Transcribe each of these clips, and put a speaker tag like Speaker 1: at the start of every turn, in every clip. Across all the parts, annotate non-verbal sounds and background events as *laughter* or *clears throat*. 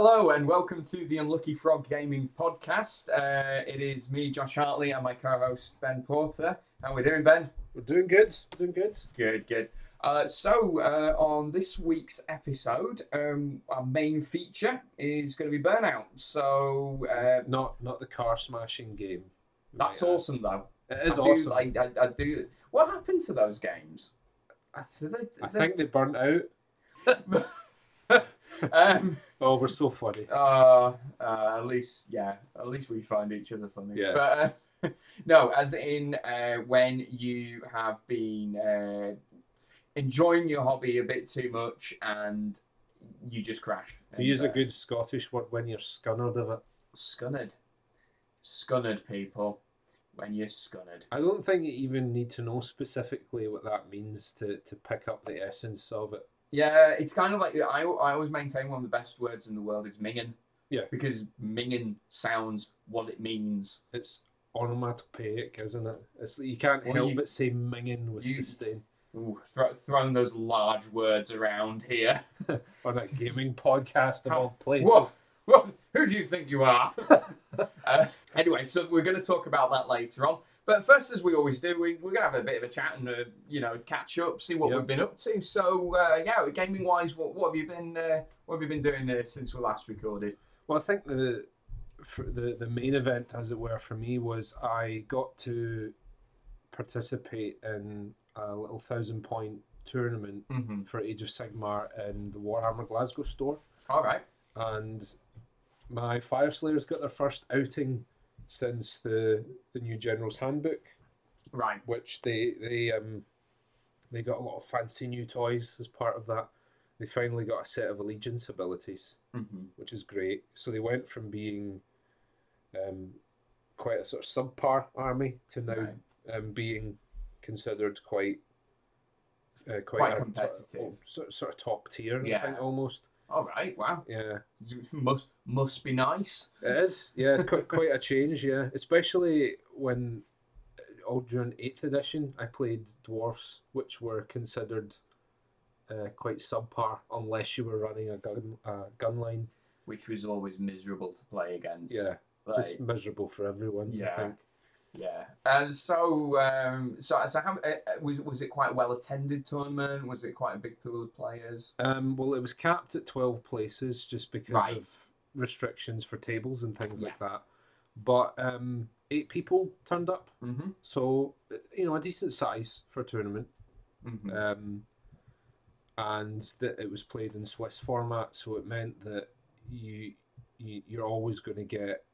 Speaker 1: Hello and welcome to the Unlucky Frog Gaming Podcast. Uh, it is me, Josh Hartley, and my co-host Ben Porter. How are we doing, Ben?
Speaker 2: We're doing good. Doing good.
Speaker 1: Good, good. Uh, so uh, on this week's episode, um, our main feature is going to be Burnout. So uh,
Speaker 2: Not not the car smashing game.
Speaker 1: that's
Speaker 2: Yeah.
Speaker 1: awesome, though.
Speaker 2: It is
Speaker 1: I
Speaker 2: awesome.
Speaker 1: Do, like, I, I do. What happened to those games? I, did they-
Speaker 2: I think they burnt out. *laughs*
Speaker 1: um,
Speaker 2: Oh, we're so funny.
Speaker 1: Uh, uh, at least, yeah, at least we find each other funny.
Speaker 2: Yeah.
Speaker 1: But uh, *laughs* no, as in uh, when you have been uh, enjoying your hobby a bit too much and you just crash.
Speaker 2: To
Speaker 1: And,
Speaker 2: use a
Speaker 1: uh,
Speaker 2: good Scottish word, when you're scunnered of it.
Speaker 1: scunnered, scunnered people, when you're scunnered.
Speaker 2: I don't think you even need to know specifically what that means to, to pick up the essence of it.
Speaker 1: Yeah, it's kind of like I, I always maintain one of the best words in the world is minging.
Speaker 2: Yeah.
Speaker 1: Because minging sounds what it means.
Speaker 2: It's onomatopoeic, isn't it? It's you can't
Speaker 1: Well,
Speaker 2: help
Speaker 1: you-
Speaker 2: but say minging with
Speaker 1: you-
Speaker 2: disdain
Speaker 1: Ooh, thro- throwing those large words around here. *laughs*
Speaker 2: on a gaming podcast of all places.
Speaker 1: Whoa, whoa, who do you think you are? *laughs* uh, anyway, so we're going to talk about that later on. But first, as we always do, we, we're going to have a bit of a chat and, uh, you know, catch up, see what
Speaker 2: Yep.
Speaker 1: we've been up to. So, uh, yeah, gaming wise, what, what have you been uh, what have you been doing uh, since we last recorded?
Speaker 2: Well, I think the the the main event, as it were, for me was I got to participate in a little thousand point tournament
Speaker 1: Mm-hmm.
Speaker 2: for Age of Sigmar in the Warhammer Glasgow store,
Speaker 1: All right.
Speaker 2: and my Fyreslayers got their first outing since the the new General's Handbook,
Speaker 1: Right.
Speaker 2: which they they um they got a lot of fancy new toys as part of that. They finally got a set of allegiance abilities
Speaker 1: Mm-hmm.
Speaker 2: which is great. So they went from being um, quite a sort of subpar army to now
Speaker 1: Right.
Speaker 2: um, being considered quite uh, quite,
Speaker 1: Quite
Speaker 2: a
Speaker 1: competitive.
Speaker 2: top- sort, sort of top tier. I
Speaker 1: Yeah.
Speaker 2: think almost.
Speaker 1: All right. Wow.
Speaker 2: Yeah,
Speaker 1: Must must be nice.
Speaker 2: it is. Yeah, it's quite quite a change. Yeah, especially when uh, all during eighth edition I played dwarfs, which were considered. Uh, quite subpar unless you were running a gun a gun line.
Speaker 1: Which was always miserable to play against.
Speaker 2: Yeah,
Speaker 1: Like,
Speaker 2: just miserable for everyone.
Speaker 1: Yeah. Yeah, and so um, so so how uh, uh, was was it quite a well attended tournament? Was it quite a big pool of players?
Speaker 2: Um, well, it was capped at 12 places just because
Speaker 1: Right.
Speaker 2: of restrictions for tables and things
Speaker 1: Yeah.
Speaker 2: like that. But um, eight people turned up,
Speaker 1: Mm-hmm.
Speaker 2: so uh, you know a decent size for a tournament.
Speaker 1: mm-hmm.
Speaker 2: Um, and that it was played in Swiss format, so it meant that you, you you're always going to get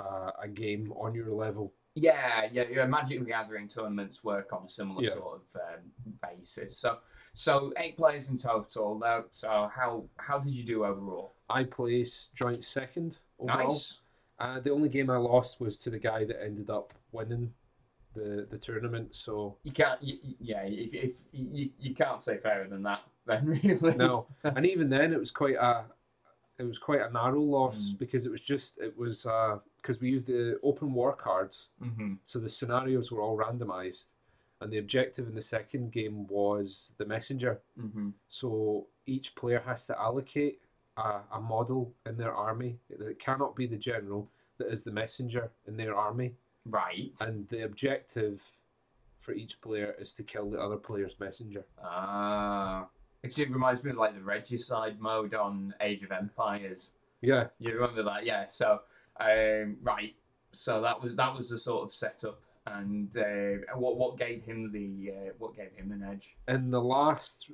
Speaker 2: uh, a game on your level.
Speaker 1: Yeah, yeah, yeah. Magic the Gathering tournaments work on a similar
Speaker 2: Yeah.
Speaker 1: sort of um, basis. So so eight players in total. Now, so how how did you do overall?
Speaker 2: I placed joint second overall.
Speaker 1: Nice.
Speaker 2: Uh, the only game I lost was to the guy that ended up winning the the tournament. So
Speaker 1: You can't. You- yeah, if, if you, you can't say fairer than that, then *laughs* really.
Speaker 2: no, and even then it was quite a it was quite a narrow loss
Speaker 1: Mm.
Speaker 2: because it was just it was because we used the open war cards,
Speaker 1: Mm-hmm.
Speaker 2: so the scenarios were all randomized, and the objective in the second game was the messenger.
Speaker 1: Mm-hmm.
Speaker 2: So each player has to allocate a, a model in their army. that cannot be the general that is the messenger in their army.
Speaker 1: Right.
Speaker 2: and the objective for each player is to kill the other player's messenger.
Speaker 1: Ah. It reminds me of like the regicide mode on Age of Empires.
Speaker 2: Yeah,
Speaker 1: You remember that, yeah? So, um, right. So that was that was the sort of setup, and uh, what what gave him the uh, what gave him an edge?
Speaker 2: in the last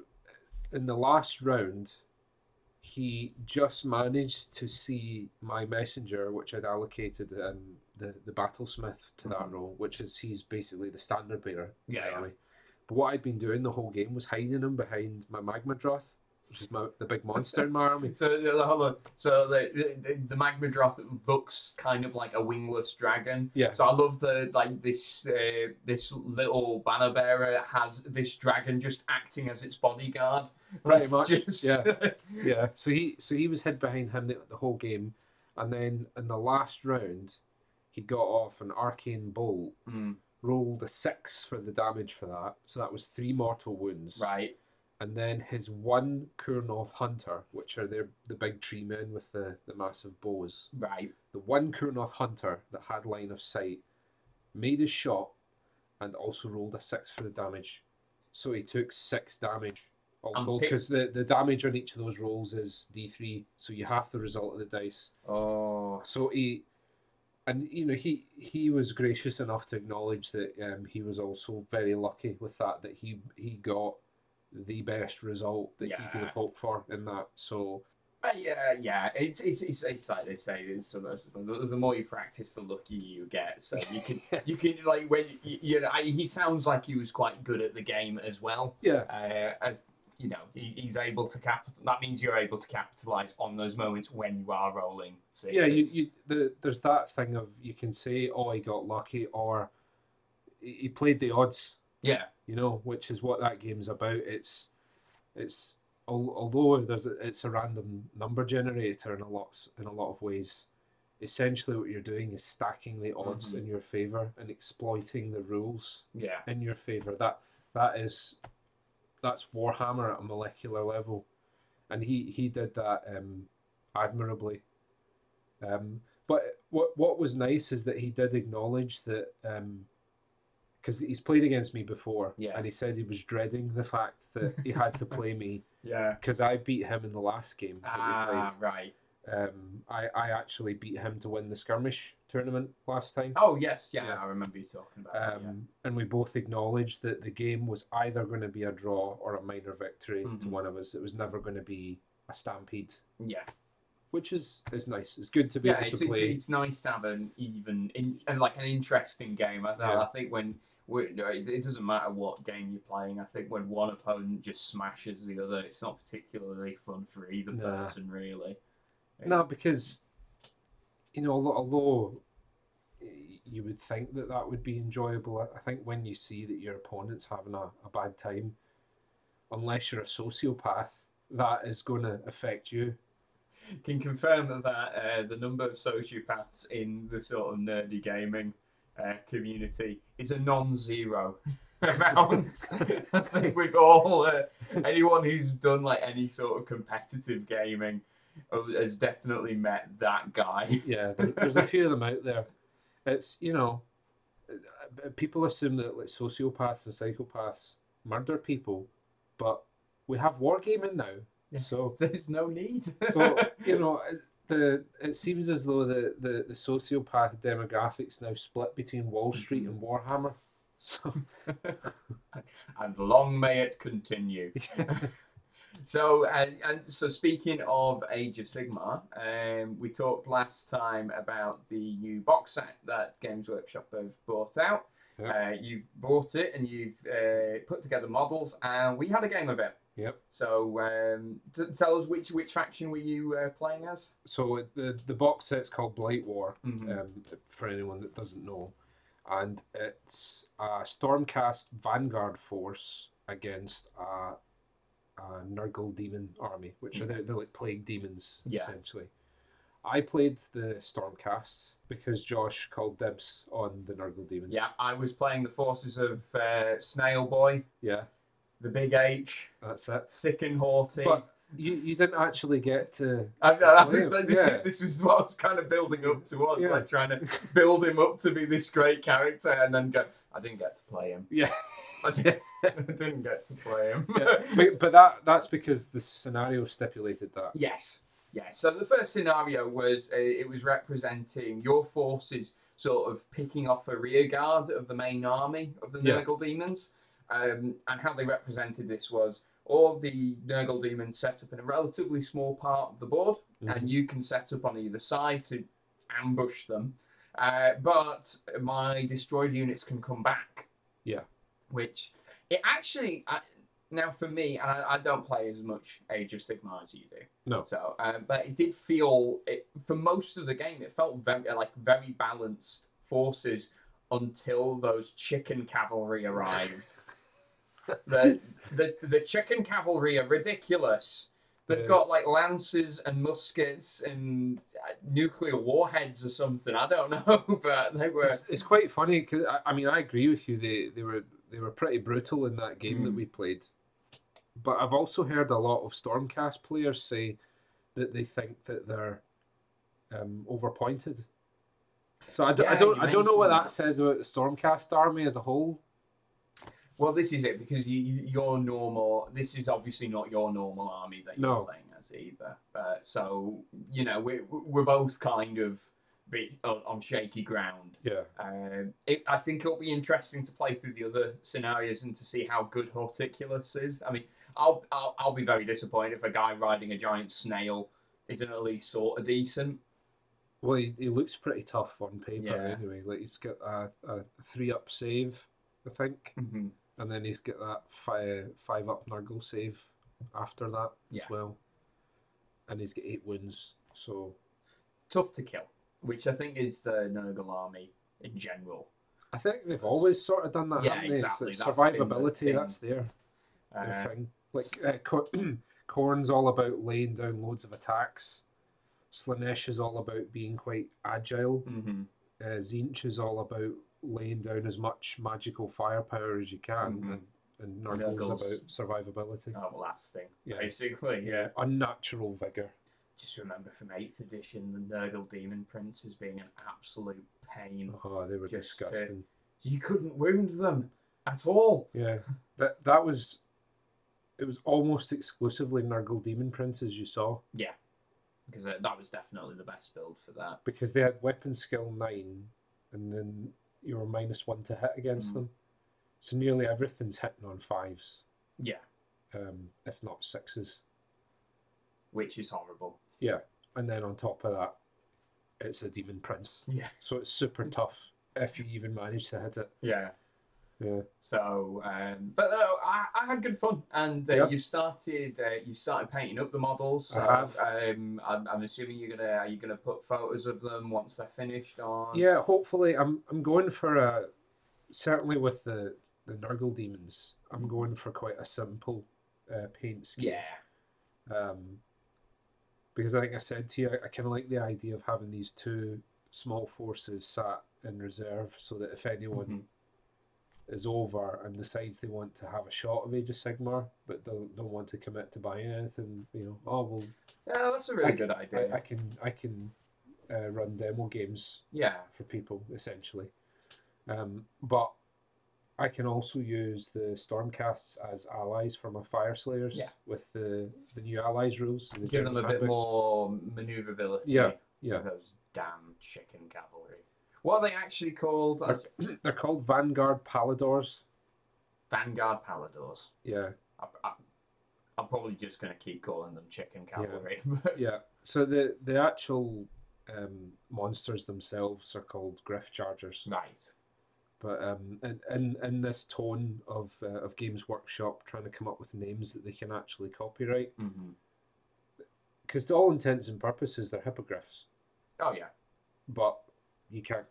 Speaker 2: in the last round, he just managed to see my messenger, which I'd allocated um, the the battlesmith to that
Speaker 1: Mhm.
Speaker 2: role, which is he's basically the standard bearer.
Speaker 1: Yeah, yeah.
Speaker 2: But what I'd been doing the whole game was hiding him behind my magma magmadroth, which is my the big monster in my army.
Speaker 1: So uh, hold on. So the the, the Magmadroth looks kind of like a wingless dragon.
Speaker 2: Yeah.
Speaker 1: So I love the like this uh, this little banner bearer has this dragon just acting as its bodyguard.
Speaker 2: Pretty much,
Speaker 1: Just-
Speaker 2: yeah. *laughs* Yeah, so he so he was hid behind him the, the whole game, and then in the last round, he got off an arcane bolt,
Speaker 1: Mm,
Speaker 2: rolled a six for the damage for that, so that was three mortal wounds.
Speaker 1: right.
Speaker 2: and then his one Kurnoth hunter, which are their, the big tree men with the, the massive bows.
Speaker 1: Right.
Speaker 2: The one Kurnoth hunter that had line of sight made his shot and also rolled a six for the damage. So he took six damage all
Speaker 1: And
Speaker 2: told
Speaker 1: pick-
Speaker 2: because the, the damage on each of those rolls is d3, so you half the result of the dice.
Speaker 1: Oh.
Speaker 2: So he, and you know he he was gracious enough to acknowledge that um, he was also very lucky with that that he he got the best result that he could have hoped for in that. So
Speaker 1: But yeah, yeah, it's it's it's, it's like they say. It's sort of, the, the more you practice, the luckier you get. So you can *laughs* you can like when you, you know I, he sounds like he was quite good at the game as well.
Speaker 2: yeah,
Speaker 1: Uh, as you know, he, he's able to cap. That means you're able to capitalize on those moments when you are rolling sixes.
Speaker 2: yeah. You, you the, there's that thing of you can say oh he got lucky or he played the odds.
Speaker 1: yeah,
Speaker 2: you know, which is what that game's about. It's it's although there's a, it's a random number generator in a lot in a lot of ways. Essentially, what you're doing is stacking the odds
Speaker 1: Mhm.
Speaker 2: in your favor and exploiting the rules
Speaker 1: yeah,
Speaker 2: in your favor. That that is that's Warhammer at a molecular level, and he he did that um, admirably. Um, but what what was nice is that he did acknowledge that because he's played against me before,
Speaker 1: Yeah.
Speaker 2: and he said he was dreading the fact that he had to play me *laughs*
Speaker 1: yeah.
Speaker 2: because I beat him in the last game that we
Speaker 1: Ah, right.
Speaker 2: Um, I I actually beat him to win the skirmish tournament last time.
Speaker 1: Oh yes, yeah,
Speaker 2: Yeah.
Speaker 1: I remember you talking about. that, yeah.
Speaker 2: Um, and we both acknowledged that the game was either going to be a draw or a minor victory to
Speaker 1: Mhm.
Speaker 2: one of us. It was never going to be a stampede,
Speaker 1: Yeah.
Speaker 2: which is is nice. It's good to be
Speaker 1: yeah,
Speaker 2: able
Speaker 1: it's,
Speaker 2: to play.
Speaker 1: it's nice to have an even in, and like an interesting game. I,
Speaker 2: Yeah.
Speaker 1: I think when we it doesn't matter what game you're playing. I think when one opponent just smashes the other, it's not particularly fun for either
Speaker 2: Nah.
Speaker 1: person, really.
Speaker 2: No, because you know, although, you would think that that would be enjoyable, I think when you see that your opponent's having a, a bad time, unless you're a sociopath, that is going to affect you.
Speaker 1: Can confirm that uh, the number of sociopaths in the sort of nerdy gaming uh, community is a non-zero *laughs* amount. *laughs* I think we've all uh, anyone who's done like any sort of competitive gaming uh, has definitely met that guy.
Speaker 2: Yeah, there's a few of them out there. It's you know, uh, people assume that like sociopaths and psychopaths murder people, but we have wargaming now,
Speaker 1: Yeah.
Speaker 2: so *laughs*
Speaker 1: There's no need.
Speaker 2: so *laughs* you know it- the it seems as though the the the sociopath demographics now split between Wall Street and Warhammer. So *laughs*
Speaker 1: and long may it continue. So, and, and so speaking of Age of Sigmar, um, we talked last time about the new box set that Games Workshop have brought out.
Speaker 2: Yeah.
Speaker 1: Uh, you've bought it and you've uh, put together models, and we had a game of it.
Speaker 2: Yep.
Speaker 1: So, um, t- tell us which which faction were you uh, playing as?
Speaker 2: so the the box set's called Blight War.
Speaker 1: Mhm.
Speaker 2: um, for anyone that doesn't know. And it's a Stormcast Vanguard force against a, a Nurgle demon army, which are the, the like plague demons,
Speaker 1: Yeah.
Speaker 2: essentially. I played the Stormcast because Josh called dibs on the Nurgle demons.
Speaker 1: Yeah, I was playing the forces of uh, Snail Boy,
Speaker 2: Yeah,
Speaker 1: the Big H,
Speaker 2: that's it.
Speaker 1: Sick and Haughty.
Speaker 2: But you, you didn't actually get to.
Speaker 1: I,
Speaker 2: to
Speaker 1: I,
Speaker 2: play
Speaker 1: I,
Speaker 2: him.
Speaker 1: this,
Speaker 2: yeah.
Speaker 1: this was what I was kind of building up towards,
Speaker 2: Yeah.
Speaker 1: like trying to *laughs* build him up to be this great character, and then go. I didn't get to play him.
Speaker 2: yeah.
Speaker 1: I didn't, I *laughs* didn't get to play him.
Speaker 2: yeah. *laughs* But, but that that's because the scenario stipulated that.
Speaker 1: yes, yeah. So the first scenario was uh, it was representing your forces sort of picking off a rear guard of the main army of the
Speaker 2: Yeah.
Speaker 1: Nurgle demons, um, and how they represented this was all the Nurgle demons set up in a relatively small part of the board,
Speaker 2: Mhm.
Speaker 1: and you can set up on either side to ambush them. Uh, but my destroyed units can come back.
Speaker 2: Yeah.
Speaker 1: Which it actually I, now for me, and I, I don't play as much Age of Sigmar as you do.
Speaker 2: No.
Speaker 1: So, uh, but it did feel it for most of the game. It felt very like very balanced forces until those chicken cavalry arrived. *laughs* the, the the chicken cavalry are ridiculous. They've
Speaker 2: Yeah.
Speaker 1: got like lances and muskets and uh, nuclear warheads or something. I don't *laughs* know, but they were.
Speaker 2: It's, it's quite funny because I, I mean I agree with you. They they were they were pretty brutal in that game that
Speaker 1: Mm.
Speaker 2: we played. but I've also heard a lot of Stormcast players say that they think that they're um, overpointed. So I, d- I
Speaker 1: Yeah,
Speaker 2: don't I don't know what
Speaker 1: mentioned
Speaker 2: that says about the Stormcast army as a whole.
Speaker 1: Well, this is it because you, you your normal. This is obviously not your normal army that you're
Speaker 2: No.
Speaker 1: playing as either. Uh, so you know we're we're both kind of be on, on shaky ground.
Speaker 2: Yeah.
Speaker 1: Um, it, I think it'll be interesting to play through the other scenarios and to see how good Horticulous is. I mean, I'll I'll, I'll be very disappointed if a guy riding a giant snail isn't at least sort of decent.
Speaker 2: Well, he, he looks pretty tough on paper
Speaker 1: Yeah.
Speaker 2: anyway. Like he's got a, a three up save, I think,
Speaker 1: Mm-hmm.
Speaker 2: and then he's got that five five up Nurgle save after that
Speaker 1: Yeah.
Speaker 2: as well, and he's got eight wounds. So
Speaker 1: Tough to kill, which I think is the Nurgle army in general.
Speaker 2: I think they've always sort of done that.
Speaker 1: Yeah,
Speaker 2: haven't they? It's
Speaker 1: exactly. That's been
Speaker 2: Survivability—that's their, their
Speaker 1: Uh,
Speaker 2: thing. Like uh, Khorne's *clears throat* all about laying down loads of attacks. Slaanesh is all about being quite agile.
Speaker 1: hmm
Speaker 2: Uh, Tzeentch is all about laying down as much magical firepower as you can,
Speaker 1: Mhm.
Speaker 2: and, and Nurgle's
Speaker 1: Nurgle's-
Speaker 2: about survivability.
Speaker 1: Outlasting,
Speaker 2: Yeah.
Speaker 1: basically. Yeah.
Speaker 2: Unnatural vigor.
Speaker 1: Just remember from eighth edition, the Nurgle Demon Prince as being an absolute pain.
Speaker 2: Oh, they were
Speaker 1: Just,
Speaker 2: disgusting.
Speaker 1: You couldn't wound them at all.
Speaker 2: Yeah, that that was. It was almost exclusively Nurgle Demon Princes you saw
Speaker 1: Yeah, Because that was definitely the best build for that.
Speaker 2: because they had weapon skill nine, and then you were minus one to hit against
Speaker 1: Mm.
Speaker 2: them. So nearly everything's hitting on fives,
Speaker 1: Yeah,
Speaker 2: um, if not sixes.
Speaker 1: which is horrible.
Speaker 2: Yeah, and then on top of that, it's a demon prince,
Speaker 1: Yeah.
Speaker 2: so it's super tough if you even manage to hit it.
Speaker 1: Yeah.
Speaker 2: Yeah,
Speaker 1: So, um, but uh, I, I had good fun, and uh,
Speaker 2: Yeah.
Speaker 1: you started uh, you started painting up the models. So,
Speaker 2: I have.
Speaker 1: Um, I'm, I'm assuming you're gonna are you gonna put photos of them once they're finished on?
Speaker 2: yeah. Hopefully, I'm I'm going for a certainly with the the Nurgle demons. I'm going for quite a simple uh, paint scheme.
Speaker 1: Yeah.
Speaker 2: um, because I think I said to you, I, I kind of like the idea of having these two small forces sat in reserve, so that if anyone
Speaker 1: Mhm.
Speaker 2: is over and decides they want to have a shot of Age of Sigmar, but don't don't want to commit to buying anything, you know, oh well,
Speaker 1: Yeah, that's a really
Speaker 2: I-
Speaker 1: good idea.
Speaker 2: I, I can I can uh, run demo games
Speaker 1: yeah.
Speaker 2: for people essentially, um, but. I can also use the Stormcasts as allies for my Fyreslayers
Speaker 1: Yeah.
Speaker 2: with the, the new allies rules. the
Speaker 1: Give them a
Speaker 2: General's
Speaker 1: bit more maneuverability.
Speaker 2: Yeah, yeah.
Speaker 1: with Those damn chicken cavalry. What are they actually called?
Speaker 2: They're, *clears throat* they're called Vanguard Palladors.
Speaker 1: Vanguard Palladors.
Speaker 2: Yeah,
Speaker 1: I, I, I'm probably just going to keep calling them chicken cavalry. *laughs* but
Speaker 2: yeah. So the the actual um, monsters themselves are called Gryph-chargers.
Speaker 1: right.
Speaker 2: But um, in, in in this tone of uh, of Games Workshop trying to come up with names that they can actually copyright, because to all intents and purposes they're hippogriffs,
Speaker 1: Oh yeah.
Speaker 2: but you can't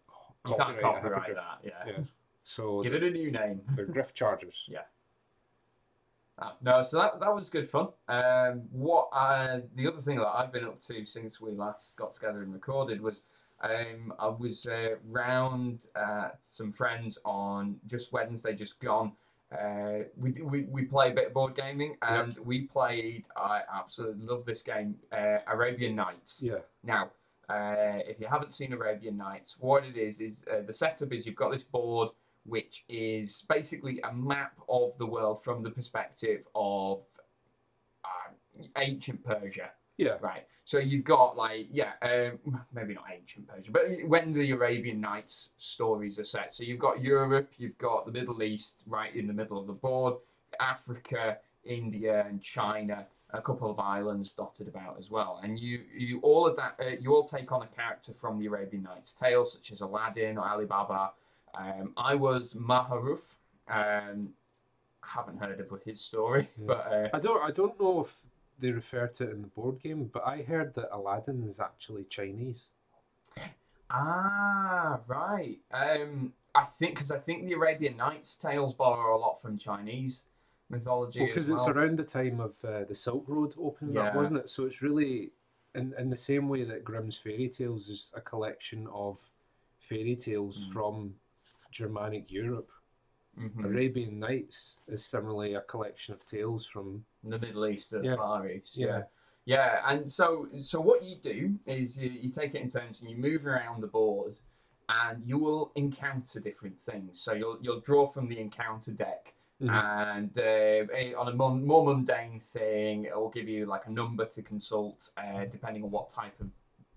Speaker 1: You
Speaker 2: copyright,
Speaker 1: can't copyright that. Yeah.
Speaker 2: Yeah. So *laughs*
Speaker 1: Give it a new name.
Speaker 2: they're Gryph-chargers. *laughs*
Speaker 1: Ah, no, so that that was good fun. Um, what I, the other thing that I've been up to since we last got together and recorded was um, I was uh, round at some friends on just Wednesday, just gone. Uh, we, we we play a bit of board gaming and we played. I absolutely love this game, uh, Arabian Nights.
Speaker 2: Yeah,
Speaker 1: Now, uh, if you haven't seen Arabian Nights, what it is is uh, the setup is you've got this board which is basically a map of the world from the perspective of uh, ancient Persia.
Speaker 2: Yeah,
Speaker 1: Right. So you've got like yeah, um, maybe not ancient Persia, but when the Arabian Nights stories are set. So you've got Europe, you've got the Middle East right in the middle of the board, Africa, India, and China. A couple of islands dotted about as well, and you you all of that uh, you all take on a character from the Arabian Nights tales, such as Aladdin or Ali Baba. Um, I was Maharuf. Um, haven't heard of his story,
Speaker 2: Yeah. *laughs*
Speaker 1: but uh,
Speaker 2: I don't I don't know if they refer to it in the board game, but I heard that Aladdin is actually Chinese.
Speaker 1: Ah, right. Um, I think because I think the Arabian Nights tales borrow a lot from Chinese mythology.
Speaker 2: Well,
Speaker 1: as
Speaker 2: because it's around the time of uh, the Silk Road opening up, wasn't it? So it's really in in the same way that Grimm's fairy tales is a collection of fairy tales
Speaker 1: Mm.
Speaker 2: from Germanic Europe.
Speaker 1: Mhm.
Speaker 2: Arabian Nights is similarly a collection of tales from
Speaker 1: the Middle East, the
Speaker 2: Yeah.
Speaker 1: Far East.
Speaker 2: Yeah.
Speaker 1: Yeah. and so so what you do is you, you take it in turns and you move around the board, and you will encounter different things. So you'll you'll draw from the encounter deck,
Speaker 2: Mhm.
Speaker 1: and uh, eh, on a mon- more mundane thing, it will give you like a number to consult, uh, depending on what type of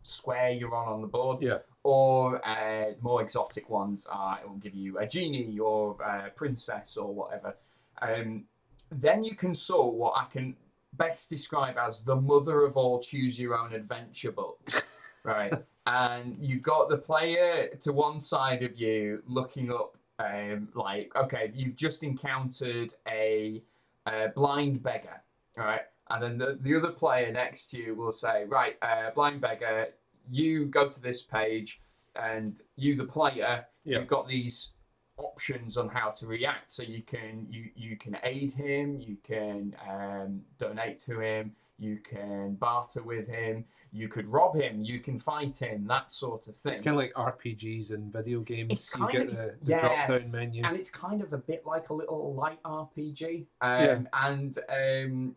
Speaker 1: square you're on on the board
Speaker 2: yeah.
Speaker 1: or uh, more exotic ones are it will give you a genie or a princess or whatever. Um, then you consult what I can best describe as the mother of all choose your own adventure books, *laughs* right? and you've got the player to one side of you looking up, um, like, okay, you've just encountered a, a blind beggar, right? And then the, the other player next to you will say, right, uh, blind beggar, you go to this page, and you, the player,
Speaker 2: Yeah.
Speaker 1: you've got these options on how to react. So you can you you can aid him, you can um, donate to him, you can barter with him, you could rob him, you can fight him, that sort of thing.
Speaker 2: It's kind of like RPGs and video games.
Speaker 1: It's
Speaker 2: you get
Speaker 1: kinda-
Speaker 2: the, the
Speaker 1: yeah.
Speaker 2: drop down menu.
Speaker 1: and it's kind of a bit like a little light RPG. Um,
Speaker 2: Yeah.
Speaker 1: And um,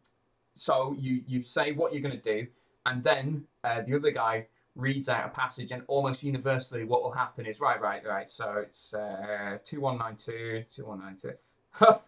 Speaker 1: so you you say what you're going to do, and then uh, the other guy reads out a passage, and almost universally, what will happen is right, right, right. So it's uh, two one nine two, two one nine two. *laughs*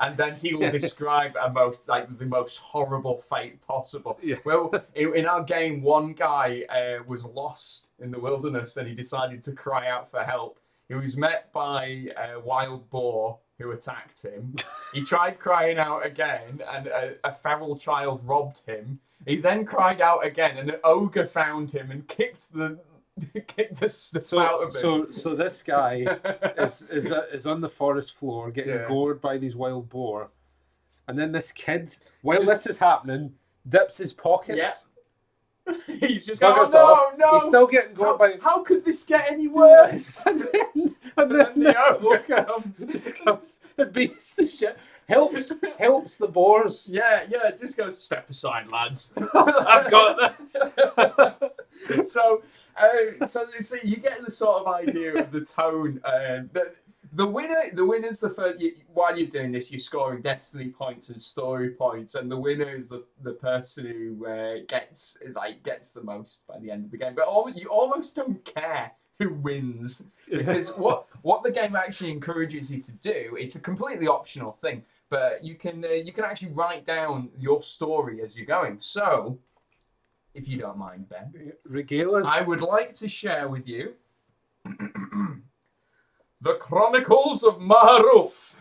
Speaker 1: and then he will describe a most like the most horrible fate possible.
Speaker 2: Yeah.
Speaker 1: Well, in, in our game, one guy uh, was lost in the wilderness, and he decided to cry out for help. He was met by a wild boar who attacked him. he tried crying out again, and a, a feral child robbed him. He then cried out again, and an ogre found him and kicked the *laughs* kicked the stuff out
Speaker 2: So,
Speaker 1: of him.
Speaker 2: so, so this guy *laughs* is is uh, is on the forest floor getting
Speaker 1: Yeah.
Speaker 2: gored by these wild boar, and then this kid, while
Speaker 1: Just-
Speaker 2: this is happening, dips his pockets. *laughs*
Speaker 1: He's just going, oh,
Speaker 2: off.
Speaker 1: no, no.
Speaker 2: He's still getting
Speaker 1: how,
Speaker 2: gored by.
Speaker 1: how could this get any worse?
Speaker 2: and then, and then
Speaker 1: then the ogre
Speaker 2: ogre
Speaker 1: comes.
Speaker 2: just comes and beats the shit. Helps helps the boars.
Speaker 1: Yeah, yeah, it just goes, step aside, lads. *laughs*
Speaker 2: I've got
Speaker 1: this. *laughs* so, uh, so, so you get the sort of idea of the tone. Um, the, the winner, the winner's the first. You, while you're doing this, you're scoring destiny points and story points, and the winner is the, the person who uh, gets like gets the most by the end of the game. But al- you almost don't care who wins because what what the game actually encourages you to do it's a completely optional thing but you can uh, you can actually write down your story as you're going so if you don't mind ben
Speaker 2: Regale us.
Speaker 1: i would like to share with you *clears throat* the chronicles of maharuf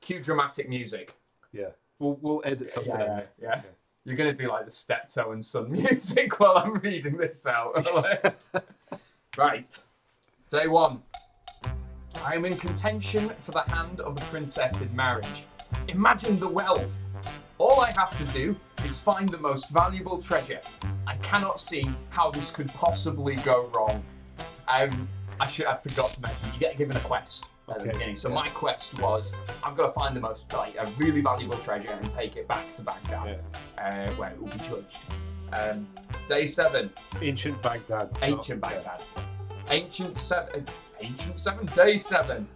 Speaker 1: cue dramatic music
Speaker 2: Yeah, we'll we'll edit something
Speaker 1: yeah,
Speaker 2: in.
Speaker 1: yeah, yeah. You're gonna do like the steptoe and son *laughs* music while I'm reading this out. *laughs* *laughs* right. Day one. I am in contention for the hand of a princess in marriage. Imagine the wealth. All I have to do is find the most valuable treasure. I cannot see how this could possibly go wrong. Um, I should I forgot to mention you get given a quest at the beginning. So my quest was I've got to find the most like a really valuable treasure and take it back to Baghdad, uh, where it will be judged. Um, day seven,
Speaker 2: Ancient Baghdad.
Speaker 1: ancient Baghdad. Ancient seven, ancient seven, day seven.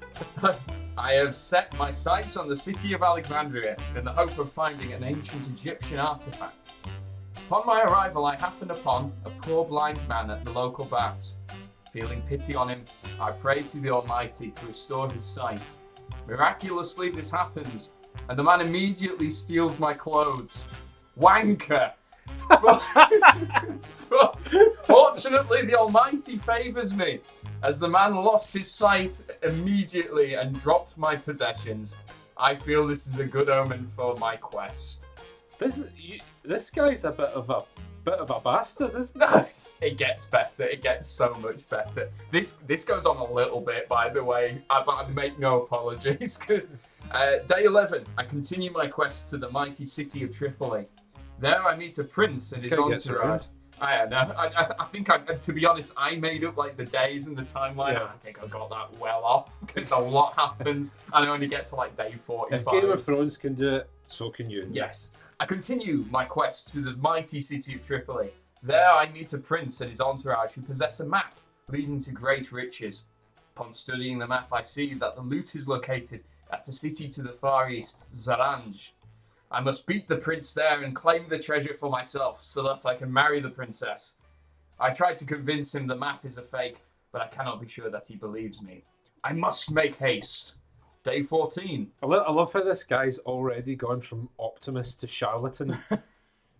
Speaker 1: *laughs* I have set my sights on the city of Alexandria in the hope of finding an ancient Egyptian artifact. Upon my arrival, I happen upon a poor blind man at the local baths. Feeling pity on him, I pray to the Almighty to restore his sight. Miraculously, this happens, and the man immediately steals my clothes. Wanker! *laughs* Fortunately, the Almighty favours me, as the man lost his sight immediately and dropped my possessions. I feel this is a good omen for my quest.
Speaker 2: This you, this guy's a bit of a bit of a bastard, isn't he? *laughs*
Speaker 1: it gets better. It gets so much better. This this goes on a little bit, by the way, I, I make no apologies. uh, day eleven. I continue my quest to the mighty city of Tripoli. There, I meet a prince and his entourage. I know. I, I, I think, I, to be honest, I made up like the days and the timeline.
Speaker 2: Yeah.
Speaker 1: I think I got that well off because a lot happens, and I only get to like day forty-five. If.
Speaker 2: Game of Thrones can do it, so can you.
Speaker 1: Yes. I continue my quest to the mighty city of Tripoli. There I meet a prince and his entourage who possess a map leading to great riches. Upon studying the map, I see that the loot is located at a city to the far east, Zaranj. I must beat the prince there and claim the treasure for myself so that I can marry the princess. I try to convince him the map is a fake, but I cannot be sure that he believes me. I must make haste. Day 14.
Speaker 2: I, lo- I love how this guy's already gone from optimist to charlatan. *laughs*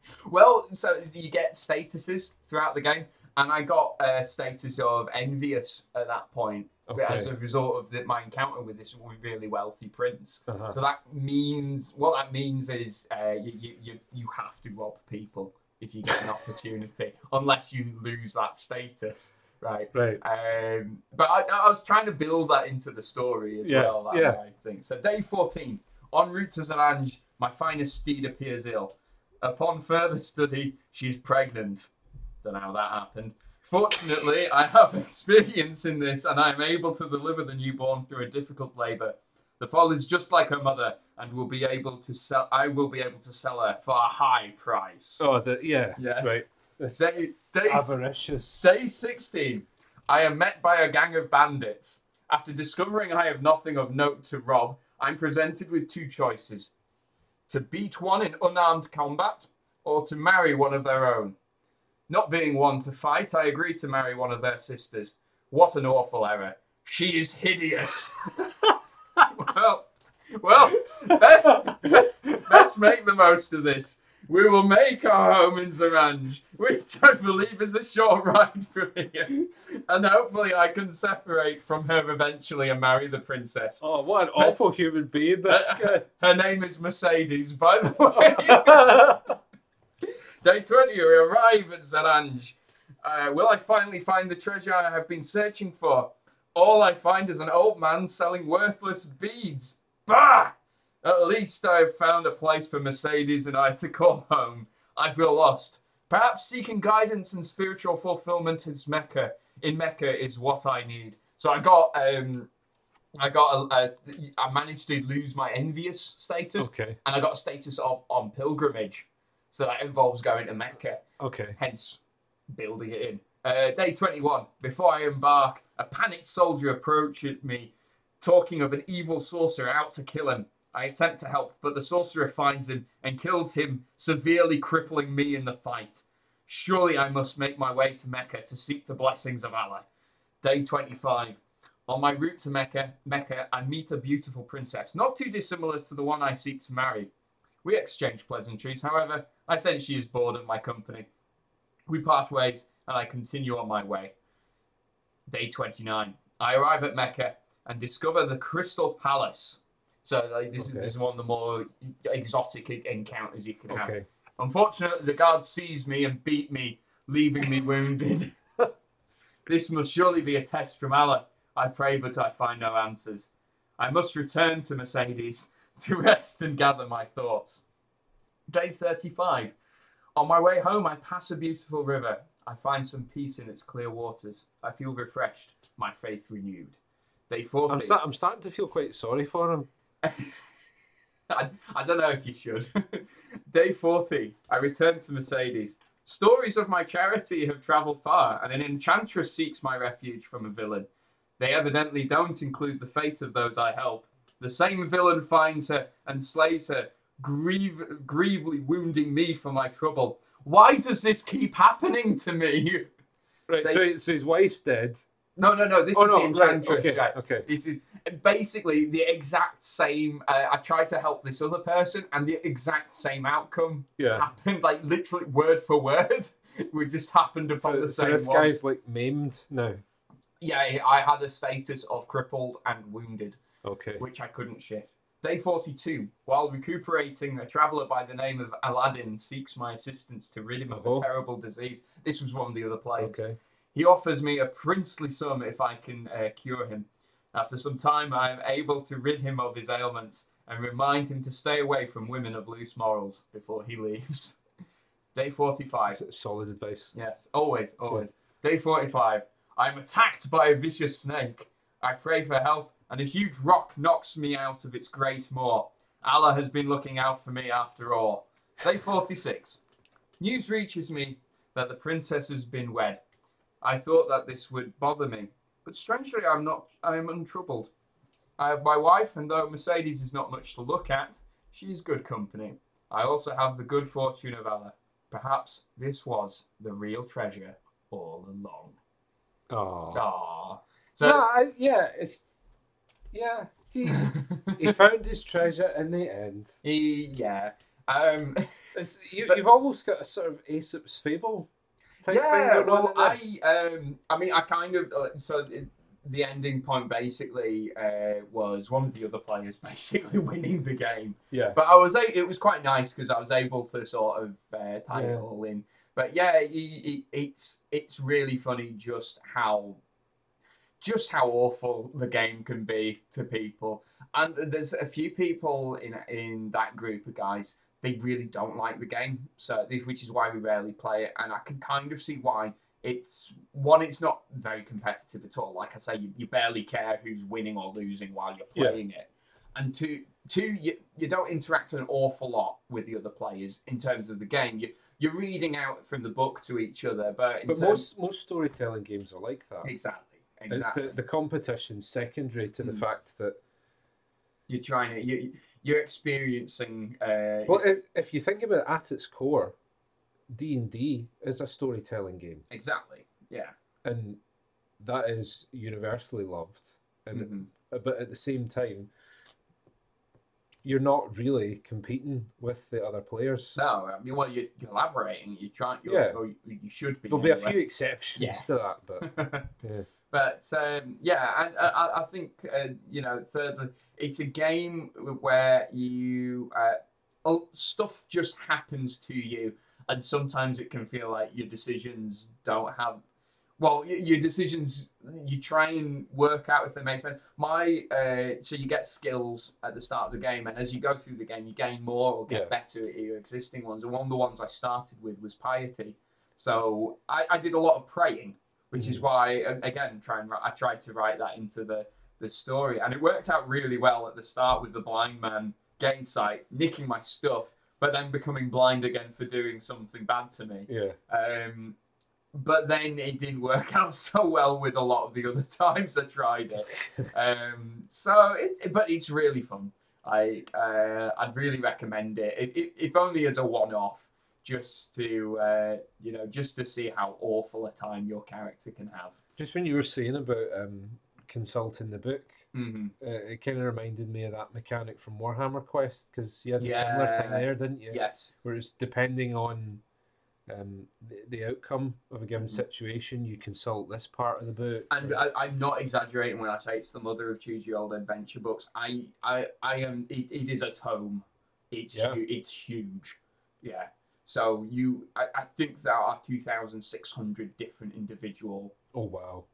Speaker 2: *laughs*
Speaker 1: Well, so you get statuses throughout the game, and I got a status of envious at that point
Speaker 2: Okay.
Speaker 1: as a result of the, my encounter with this really wealthy prince.
Speaker 2: Uh-huh.
Speaker 1: So that means what that means is uh, you, you you have to rob people if you get an *laughs* opportunity, unless you lose that status, right?
Speaker 2: Right.
Speaker 1: Um, but I, I was trying to build that into the story as
Speaker 2: Yeah,
Speaker 1: well. That
Speaker 2: yeah.
Speaker 1: writing. So day fourteen, en route to Zaranj, my finest steed appears ill. Upon further study, she's pregnant. Don't know how that happened. Fortunately, I have *laughs* experience in this, and I am able to deliver the newborn through a difficult labour. The foal is just like her mother, and will be able to sell. I will be able to sell her for a high price.
Speaker 2: Oh, the, yeah.
Speaker 1: Yeah.
Speaker 2: Right. This
Speaker 1: Day, day,
Speaker 2: avaricious.
Speaker 1: Day 16. I am met by a gang of bandits. After discovering I have nothing of note to rob, I'm presented with two choices to beat one in unarmed combat or to marry one of their own. Not being one to fight, I agreed to marry one of their sisters. What an awful error. She is hideous. *laughs* well, well, best, *laughs* best make the most of this. We will make our home in Zaranj, which I believe is a short *laughs* ride from here. And hopefully I can separate from her eventually and marry the princess.
Speaker 2: Oh, what an awful human being this guy.
Speaker 1: Her name is Mercedes, by the way. Day 20, we arrive at Zaranj. Uh, will I finally find the treasure I have been searching for? All I find is an old man selling worthless beads. Bah! At least I have found a place for Mercedes and I to call home. I feel lost. Perhaps seeking guidance and spiritual fulfillment is Mecca. In Mecca is what I need. So I got um, I got a, a I managed to lose my envious status,
Speaker 2: okay.
Speaker 1: and I got a status of on pilgrimage. So that involves going to Mecca,
Speaker 2: Okay.
Speaker 1: hence building it in. Uh, day 21. Before I embark, a panicked soldier approaches me, talking of an evil sorcerer out to kill him. I attempt to help, but the sorcerer finds him and kills him, severely crippling me in the fight. Surely I must make my way to Mecca to seek the blessings of Allah. Day 25. On my route to Mecca, Mecca, I meet a beautiful princess, not too dissimilar to the one I seek to marry. We exchange pleasantries, however, I sense she is bored of my company. We part ways, and I continue on my way. Day 29. I arrive at Mecca and discover the Crystal Palace. So like, this,
Speaker 2: Okay.
Speaker 1: is, this is one of the more exotic encounters you can have. Unfortunately, the guard seized me and beat me, leaving me wounded. *laughs* this must surely be a test from Allah. I pray, but I find no answers. I must return to Mercedes to *laughs* rest and gather my thoughts. Day 35. On my way home, I pass a beautiful river. I find some peace in its clear waters. I feel refreshed, my faith renewed. Day 40.
Speaker 2: I'm, I'm starting to feel quite sorry for him. *laughs*
Speaker 1: I, I don't know if you should. *laughs* Day 40. I return to Mercedes. Stories of my charity have travelled far, and an enchantress seeks my refuge from a villain. They evidently don't include the fate of those I help. The same villain finds her and slays her, grieve, grievely wounding me for my trouble. Why does this keep happening to me? *laughs*
Speaker 2: Right.
Speaker 1: They-
Speaker 2: so, so his wife's dead.
Speaker 1: No, no, no. This
Speaker 2: Oh
Speaker 1: is
Speaker 2: no.
Speaker 1: the
Speaker 2: right,
Speaker 1: enchantress.
Speaker 2: okay.
Speaker 1: right.
Speaker 2: Okay.
Speaker 1: This is basically the exact same. Uh, I tried to help this other person, and the exact same outcome
Speaker 2: Yeah.
Speaker 1: happened, like literally word for word. *laughs* We just happened upon
Speaker 2: So,
Speaker 1: the
Speaker 2: so this
Speaker 1: one.
Speaker 2: guy's like maimed now.
Speaker 1: Yeah, I had a status of crippled and wounded,
Speaker 2: Okay.
Speaker 1: which I couldn't shift. Day 42. While recuperating, a traveller by the name of Aladdin seeks my assistance to rid him of
Speaker 2: Oh.
Speaker 1: a terrible disease. This was one of the other players.
Speaker 2: Okay.
Speaker 1: He offers me a princely sum if I can uh, cure him. After some time, I am able to rid him of his ailments and remind him to stay away from women of loose morals before he *laughs* leaves. Day 45.
Speaker 2: Solid advice.
Speaker 1: Yes, always, always. Day 45. I am attacked by a vicious snake. I pray for help, and a huge rock knocks me out of its great maw. Allah has been looking out for me after all. Day 46. News reaches me that the princess has been wed. I thought that this would bother me, But strangely, I'm not. I am untroubled. I have my wife, and though Mercedes is not much to look at, she is good company. I also have the good fortune of Allah. Perhaps this was the real treasure all along.
Speaker 2: Oh.
Speaker 1: So
Speaker 2: no, I, yeah, it's yeah. He *laughs* he found his treasure in the end.
Speaker 1: he, yeah. Um, *laughs*
Speaker 2: you, you've almost got a sort of Aesop's fable type thing
Speaker 1: yeah. Well,
Speaker 2: on. in there.
Speaker 1: I, um, I mean, I kind of. Uh, so it, the ending point basically uh, was one of the other players *laughs* basically winning the game.
Speaker 2: yeah,
Speaker 1: But I was a- it was quite nice because I was able to sort of uh, tie
Speaker 2: Yeah.
Speaker 1: it all in. But yeah, it, it, it's it's really funny just how just how awful the game can be to people. And there's a few people in in that group of guys they really don't like the game, so which is why we rarely play it. And I can kind of see why. It's one, it's not very competitive at all. Like I say, you, you barely care who's winning or losing while you're
Speaker 2: Yeah.
Speaker 1: playing it. And two, two, you, you don't interact an awful lot with the other players in terms of the game. You you're reading out from the book to each other, but in
Speaker 2: but
Speaker 1: terms,
Speaker 2: most most storytelling games are like that.
Speaker 1: exactly, exactly.
Speaker 2: It's the the competition secondary to the
Speaker 1: Mm.
Speaker 2: fact that
Speaker 1: You're trying to you you're experiencing. Uh,
Speaker 2: well, if, if you think about it at its core, D and D is a storytelling game,
Speaker 1: exactly. Yeah.
Speaker 2: and that is universally loved. And
Speaker 1: Mhm.
Speaker 2: but at the same time, you're not really competing with the other players.
Speaker 1: No, I mean, well, you're collaborating. You're trying. You're,
Speaker 2: Yeah.
Speaker 1: or you, should be.
Speaker 2: There'll be a few exceptions
Speaker 1: Yeah.
Speaker 2: to that, but *laughs* Yeah.
Speaker 1: But um, yeah, and uh, I, I think uh, you know, thirdly, it's a game where you uh, oh, stuff just happens to you, and sometimes it can feel like your decisions don't have. Well, your decisions you try and work out if they make sense. My uh, so you get skills at the start of the game, and as you go through the game, you gain more or get
Speaker 2: Yeah.
Speaker 1: better at your existing ones. And one of the ones I started with was piety. So I, I did a lot of praying, which is
Speaker 2: Mhm.
Speaker 1: why again try and I tried to write that into the the story, and it worked out really well at the start with the blind man getting sight, nicking my stuff, but then becoming blind again for doing something bad to me.
Speaker 2: yeah.
Speaker 1: Um, but then it didn't work *laughs* out so well with a lot of the other *laughs* times I tried it. *laughs* Um, so it's but it's really fun. Like uh, I'd really recommend it, if, if, if only as a one-off, just to uh, you know, just to see how awful a time your character can have.
Speaker 2: Just when you were saying about um, consulting the book,
Speaker 1: hmm
Speaker 2: uh, it kind of reminded me of that mechanic from Warhammer Quest because you had a similar thing there, didn't you?
Speaker 1: Yes.
Speaker 2: Where it's depending on um, the, the outcome of a given
Speaker 1: Mhm.
Speaker 2: situation, you consult this part of the book.
Speaker 1: And
Speaker 2: or-
Speaker 1: I, I'm not exaggerating when I say it's the mother of Choose Your Old Adventure books. I, I, I am. It, it is a tome. It's
Speaker 2: Yeah.
Speaker 1: hu- it's huge. Yeah. So you, I, I think there are two thousand six hundred different individual.
Speaker 2: oh wow!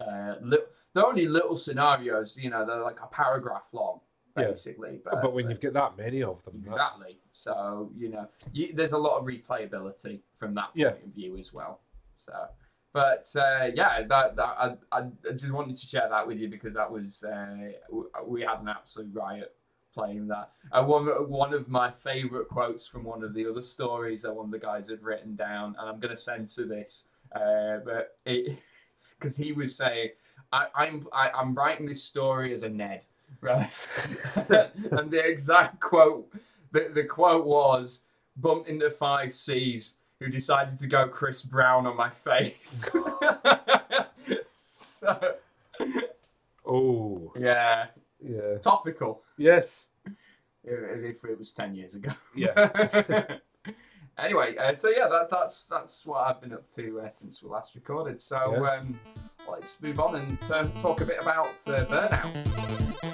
Speaker 1: Uh, li- they're only little scenarios. You know, they're like a paragraph long,
Speaker 2: Yeah.
Speaker 1: basically. But,
Speaker 2: but when you've got that many of them, that-
Speaker 1: exactly, so you know, you, there's a lot of replayability from that point
Speaker 2: Yeah.
Speaker 1: of view as well. So, but uh, yeah, that, that I, I I just wanted to share that with you because that was uh, we had an absolute riot playing that. And one one of my favourite quotes from one of the other stories that one of the guys had written down, and I'm going to censor this, uh, but it *laughs* because he was saying, I, "I'm I, I'm writing this story as a Ned." *laughs* Right, *laughs* and the exact quote, the, the quote was, "Bumped into five C's who decided to go Chris Brown on my face." so
Speaker 2: oh
Speaker 1: yeah,
Speaker 2: yeah,
Speaker 1: topical.
Speaker 2: yes,
Speaker 1: If it was ten years ago.
Speaker 2: yeah. *laughs*
Speaker 1: anyway, uh, so yeah, that, that's that's what I've been up to uh, since we last recorded. So
Speaker 2: Yeah.
Speaker 1: um, let's move on and uh, talk a bit about uh, burnout.